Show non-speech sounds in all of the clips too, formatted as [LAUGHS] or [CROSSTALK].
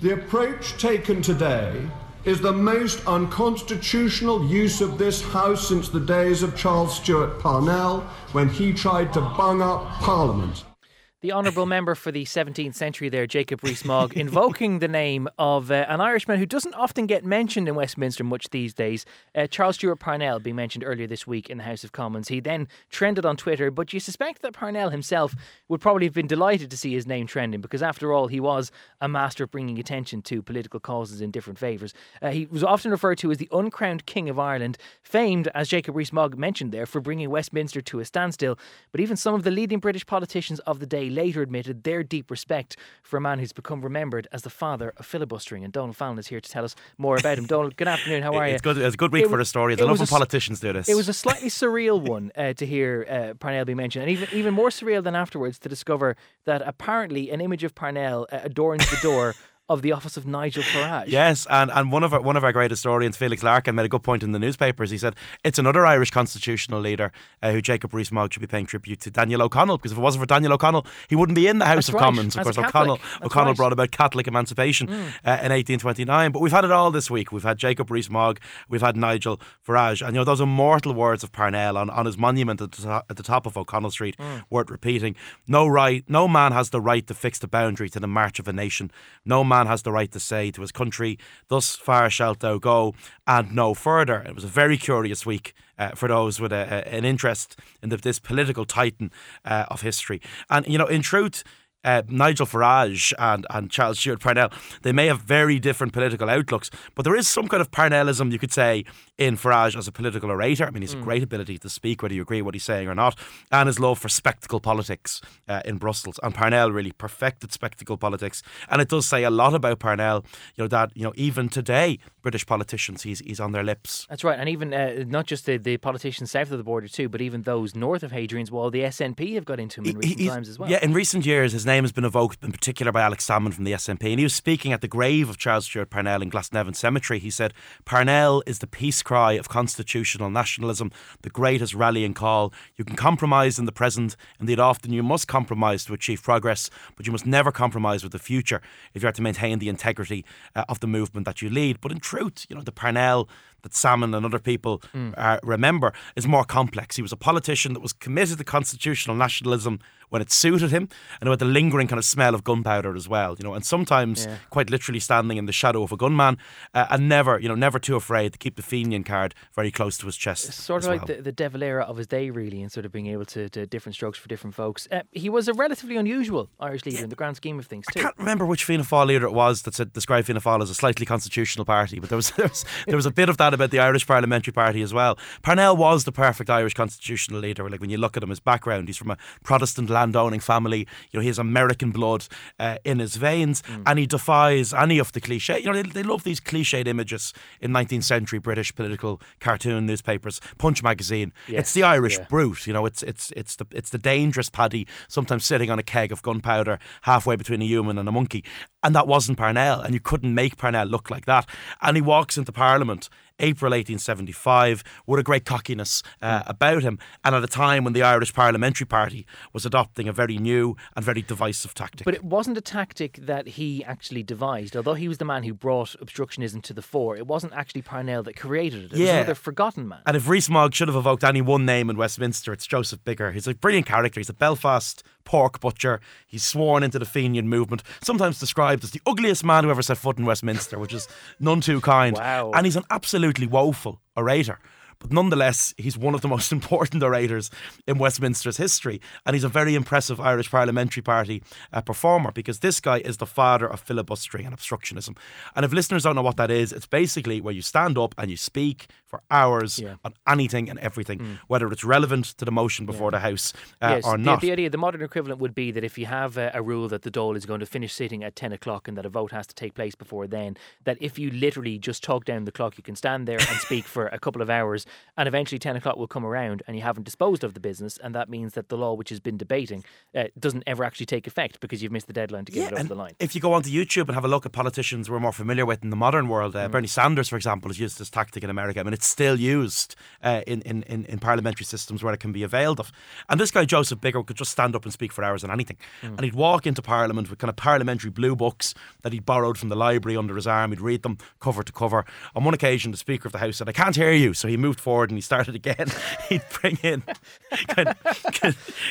The approach taken today is the most unconstitutional use of this House since the days of Charles Stewart Parnell when he tried to bung up Parliament the honourable member for the 17th century there, Jacob Rees-Mogg, [LAUGHS] invoking the name of uh, an Irishman who doesn't often get mentioned in Westminster much these days. Uh, Charles Stewart Parnell being mentioned earlier this week in the House of Commons. He then trended on Twitter, but you suspect that Parnell himself would probably have been delighted to see his name trending because, after all, he was a master of bringing attention to political causes in different favours. Uh, he was often referred to as the uncrowned King of Ireland, famed, as Jacob Rees-Mogg mentioned there, for bringing Westminster to a standstill. But even some of the leading British politicians of the day later admitted their deep respect for a man who's become remembered as the father of filibustering. And Donal Fallon is here to tell us more about him. Donal, good afternoon. How are you? It's good. It's a good week it for the story. I love when politicians do this. It was a slightly surreal one uh, to hear uh, Parnell be mentioned, and even even more surreal than afterwards to discover that apparently an image of Parnell uh, adorns the door [LAUGHS] of the office of Nigel Farage. Yes, and, and one of our, one of our great historians, Felix Larkin, made a good point in the newspapers. He said it's another Irish constitutional leader uh, who Jacob Rees-Mogg should be paying tribute to Daniel O'Connell because if it wasn't for Daniel O'Connell, he wouldn't be in the House That's of right. Commons. Of As course, O'Connell O'Connell right. brought about Catholic emancipation mm. uh, in 1829. But we've had it all this week. We've had Jacob Rees-Mogg, we've had Nigel Farage, and you know those immortal words of Parnell on, on his monument at the, top, at the top of O'Connell Street, mm. worth repeating. No right, no man has the right to fix the boundary to the march of a nation. No man has the right to say say to his country, Thus far shalt thou go, and no further. It was a very curious week uh, for those with a, a, an interest in the, this political titan uh, of history. And, you know, in truth, uh, Nigel Farage and, and Charles Stewart Parnell, they may have very different political outlooks, but there is some kind of Parnellism, you could say, in Farage as a political orator. I mean, he's mm. a great ability to speak, whether you agree with what he's saying or not, and his love for spectacle politics uh, in Brussels. And Parnell really perfected spectacle politics. And it does say a lot about Parnell, you know, that, you know, even today, British politicians, he's, he's on their lips. That's right. And even uh, not just the, the politicians south of the border, too, but even those north of Hadrian's Wall, the SNP have got into him in recent times as well. Yeah, in recent years, his name has been evoked in particular by Alex Salmond from the SNP. And he was speaking at the grave of Charles Stewart Parnell in Glasnevin Cemetery. He said, Parnell is the peace cry of constitutional nationalism, the greatest rallying call. You can compromise in the present, indeed, often you must compromise to achieve progress, but you must never compromise with the future if you are to maintain the integrity uh, of the movement that you lead. But in truth, you know, the Parnell that Salmond and other people mm. uh, remember is more complex. He was a politician that was committed to constitutional nationalism when it suited him, and with the lingering kind of smell of gunpowder as well, you know, and sometimes yeah. quite literally standing in the shadow of a gunman, uh, and never, you know, never too afraid to keep the Fenian card very close to his chest. It's sort of like the, the De Valera of his day, really, and sort of being able to, to different strokes for different folks. Uh, he was a relatively unusual Irish leader in the grand scheme of things, too. I can't remember which Fianna Fáil leader it was that said described Fianna Fáil as a slightly constitutional party, but there was, [LAUGHS] there was there was a bit of that about the Irish Parliamentary Party as well. Parnell was the perfect Irish constitutional leader. Like when you look at him, his background, he's from a Protestant landowning family. You know, he has American blood uh, in his veins, mm. and he defies any of the cliche. You know, they, they love these cliched images in 19th century British political cartoon newspapers. Punch magazine. Yes, it's the Irish yeah. brute. You know, it's it's it's the it's the dangerous paddy, sometimes sitting on a keg of gunpowder halfway between a human and a monkey. And that wasn't Parnell, and you couldn't make Parnell look like that. And he walks into Parliament April 1875, with a great cockiness uh, hmm. about him, and at a time when the Irish Parliamentary Party was adopting a very new and very divisive tactic. But it wasn't a tactic that he actually devised, although he was the man who brought obstructionism to the fore. It wasn't actually Parnell that created it. It yeah. was another forgotten man. And if Rees-Mogg should have evoked any one name in Westminster, it's Joseph Biggar. He's a brilliant character. He's a Belfast pork butcher. He's sworn into the Fenian movement, sometimes described as the ugliest man who ever set foot in Westminster, which is none too kind. Wow. And he's an absolutely woeful orator. But nonetheless, he's one of the [LAUGHS] most important orators in Westminster's history. And he's a very impressive Irish Parliamentary Party uh, performer because this guy is the father of filibustering and obstructionism. And if listeners don't know what that is, it's basically where you stand up and you speak for hours yeah. on anything and everything, mm. whether it's relevant to the motion before yeah. the House uh, yes, or not. The, the, idea, the modern equivalent would be that if you have a, a rule that the Dáil is going to finish sitting at 10 o'clock and that a vote has to take place before then, that if you literally just talk down the clock, you can stand there and speak for a couple of hours and eventually 10 o'clock will come around and you haven't disposed of the business, and that means that the law which has been debating uh, doesn't ever actually take effect because you've missed the deadline to get it over the line. If you go onto YouTube and have a look at politicians we're more familiar with in the modern world, Mm. uh, Bernie Sanders, for example, has used this tactic in America. I mean, it's still used uh, in, in, in, in parliamentary systems where it can be availed of. And this guy, Joseph Biggar, could just stand up and speak for hours on anything. Mm. And he'd walk into Parliament with kind of parliamentary blue books that he'd borrowed from the library under his arm. He'd read them cover to cover. On one occasion, the Speaker of the House said, I can't hear you. So he moved forward and he started again. [LAUGHS] he'd bring in con-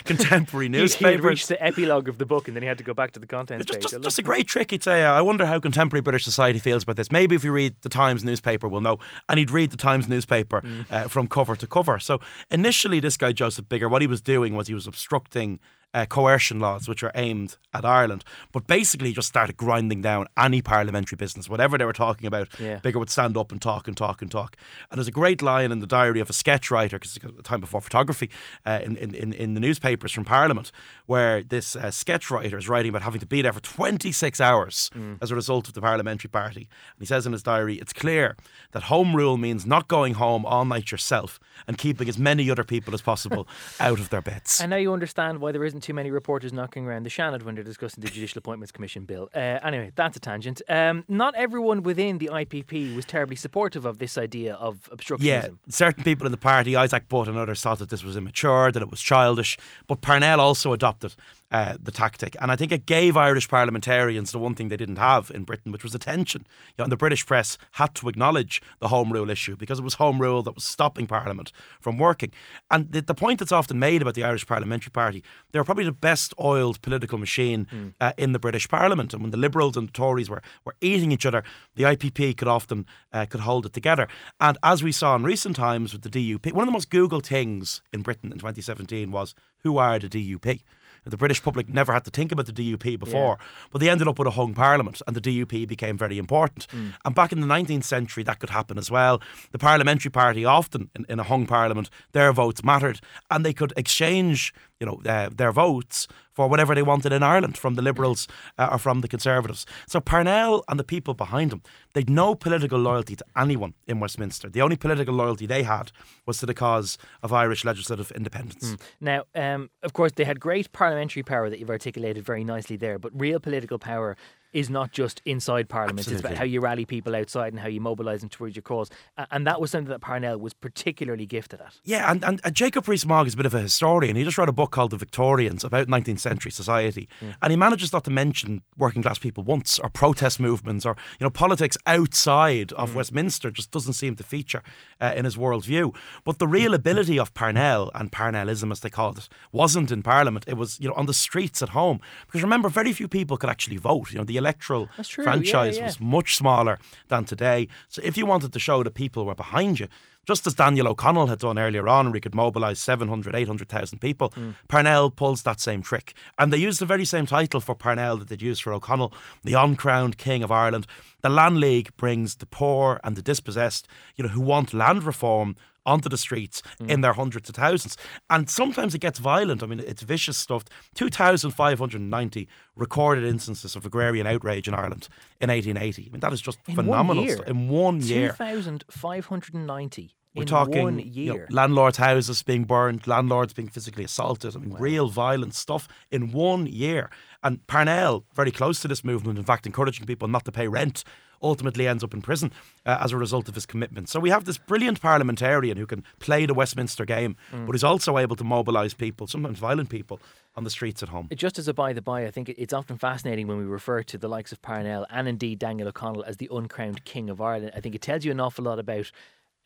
contemporary He- He, newspapers. had reached the epilogue of the book and then he had to go back to the contents Just, page. just, just a great trick. He'd say, I wonder how contemporary British society feels about this. Maybe if you read the Times newspaper, we'll know. And he'd read the Times newspaper Mm. uh, from cover to cover. So initially, this guy, Joseph Biggar, what he was doing was he was obstructing uh, coercion laws, which are aimed at Ireland. But basically, just started grinding down any parliamentary business, whatever they were talking about. Yeah. Biggar would stand up and talk and talk and talk. And there's a great line in the diary of a sketch writer, because it's the time before photography, uh, in, in, in, in the newspapers from Parliament, where this uh, sketch writer is writing about having to be there for 26 hours as a result of the parliamentary party. And he says in his diary, it's clear that home rule means not going home all night yourself and keeping as many other people as possible [LAUGHS] out of their beds. And now you understand why there isn't too many reporters knocking around the Seanad when they're discussing the Judicial Appointments Commission bill. Uh, anyway, that's a tangent. Um, not everyone within the IPP was terribly supportive of this idea of obstructionism. Yeah, certain people in the party, Isaac Butt and others, thought that this was immature, that it was childish. But Parnell also adopted uh, the tactic, and I think it gave Irish parliamentarians the one thing they didn't have in Britain, which was attention. You know, and the British press had to acknowledge the Home Rule issue because it was Home Rule that was stopping Parliament from working. And the, the point that's often made about the Irish Parliamentary Party, they were probably the best oiled political machine uh, in the British Parliament. And when the Liberals and the Tories were, were eating each other, the IPP could often uh, could hold it together. And as we saw in recent times with the DUP, one of the most Googled things in Britain in 2017 was who are the DUP? The British public never had to think about the DUP before, but they ended up with a hung parliament and the DUP became very important. Hmm. And back in the 19th century, that could happen as well. The parliamentary party often in, in a hung parliament, their votes mattered and they could exchange you know, uh, their votes for whatever they wanted in Ireland from the Liberals uh, or from the Conservatives. So Parnell and the people behind him, they'd no political loyalty to anyone in Westminster. The only political loyalty they had was to the cause of Irish legislative independence. Now, um, of course, they had great parliamentary power that you've articulated very nicely there, but real political power is not just inside Parliament. It's about how you rally people outside and how you mobilise them towards your cause. And that was something that Parnell was particularly gifted at. Yeah, and, and, and Jacob Rees-Mogg is a bit of a historian. He just wrote a book called The Victorians about 19th century society, and he manages not to mention working class people once, or protest movements, or you know politics outside of Westminster. Just doesn't seem to feature uh, in his worldview. But the real ability of Parnell and Parnellism, as they called it, wasn't in Parliament. It was you know on the streets at home. Because remember, very few people could actually vote. You know, the electoral That's true, yeah, franchise yeah. was much smaller than today. So if you wanted to show that people were behind you, just as Daniel O'Connell had done earlier on, where he could mobilise 700, 800,000 people, hmm. Parnell pulls that same trick. And they used the very same title for Parnell that they'd used for O'Connell, the uncrowned King of Ireland. The Land League brings the poor and the dispossessed, you know, who want land reform onto the streets in mm. their hundreds of thousands. And sometimes it gets violent. I mean, it's vicious stuff. 2,590 recorded instances of agrarian outrage in Ireland in 1880. I mean, that is just In phenomenal one stuff. In one year. 2,590 We're in talking one you know, year. landlords' houses being burned, landlords being physically assaulted. I mean, real violent stuff in one year. And Parnell, very close to this movement, in fact, encouraging people not to pay rent, ultimately ends up in prison uh, as a result of his commitment. So we have this brilliant parliamentarian who can play the Westminster game, Mm. but is also able to mobilise people, sometimes violent people, on the streets at home. Just as a by the by, I think it's often fascinating when we refer to the likes of Parnell and indeed Daniel O'Connell as the uncrowned king of Ireland. I think it tells you an awful lot about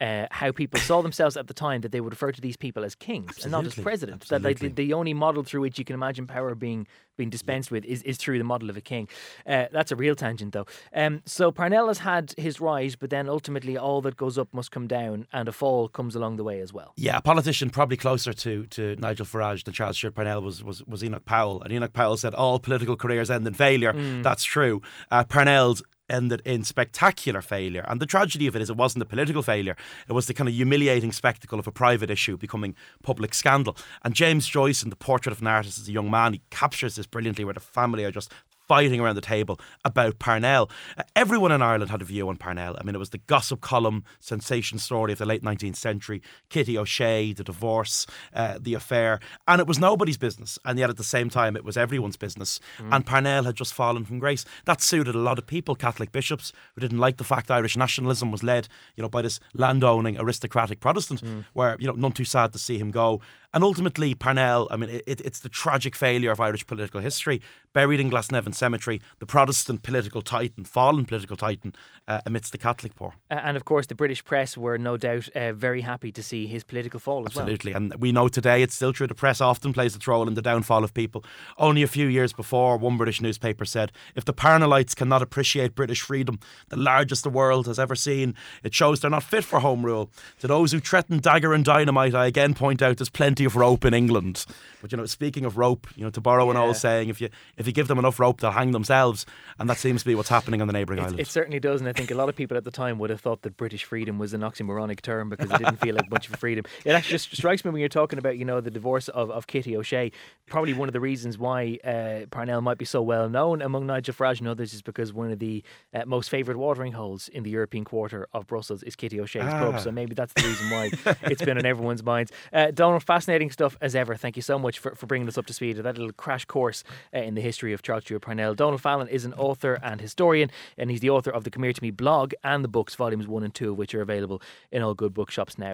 uh, how people saw themselves at the time that they would refer to these people as kings and not as Absolutely, presidents. That like the, the only model through which you can imagine power being being dispensed with is, is through the model of a king. Uh, that's a real tangent though. Um, so Parnell has had his rise, but then ultimately all that goes up must come down, and a fall comes along the way as well. Yeah, a politician probably closer to, to Nigel Farage than Charles Stewart Parnell was, was was Enoch Powell. And Enoch Powell said all political careers end in failure. That's true. Uh, Parnell's ended in spectacular failure. And the tragedy of it is it wasn't a political failure. It was the kind of humiliating spectacle of a private issue becoming public scandal. And James Joyce in The Portrait of an Artist as a young man, he captures this brilliantly where the family are just fighting around the table about Parnell. Uh, everyone in Ireland had a view on Parnell. I mean, it was the gossip column sensation story of the late 19th century Kitty O'Shea, the divorce, uh, the affair. And it was nobody's business. And yet at the same time, it was everyone's business. Mm. And Parnell had just fallen from grace. That suited a lot of people, Catholic bishops, who didn't like the fact Irish nationalism was led, you know, by this landowning aristocratic Protestant, mm. where, you know, none too sad to see him go. And ultimately, Parnell, I mean, it, it's the tragic failure of Irish political history. Buried in Glasnevin Cemetery, the Protestant political titan, fallen political titan, uh, amidst the Catholic poor. And of course, the British press were no doubt uh, very happy to see his political fall as Absolutely. well. And we know today it's still true. The press often plays its role in the downfall of people. Only a few years before, one British newspaper said if the Parnellites cannot appreciate British freedom, the largest the world has ever seen, it shows they're not fit for home rule. To those who threaten dagger and dynamite, I again point out there's plenty of rope in England. But you know, speaking of rope, you know, to borrow yeah. an old saying, if you if you give them enough rope, they'll hang themselves, and that seems to be what's happening on the neighbouring islands. It certainly does, and I think a lot of people at the time would have thought that British freedom was an oxymoronic term because it didn't feel like much of a freedom. It actually just strikes me when you're talking about, you know, the divorce of, of Kitty O'Shea. Probably one of the reasons why uh, Parnell might be so well known among Nigel Farage and others is because one of the uh, most favoured watering holes in the European quarter of Brussels is Kitty O'Shea's ah. pub. So maybe that's the reason why it's been on everyone's minds. Uh, Donal, fascinating stuff as ever. Thank you so much for, for bringing us up to speed. That little crash course uh, in the history of Charles Stewart Parnell. Donal Fallon is an author and historian, and he's the author of the Come Here to Me blog and the books, volumes one and two of which are available in all good bookshops now.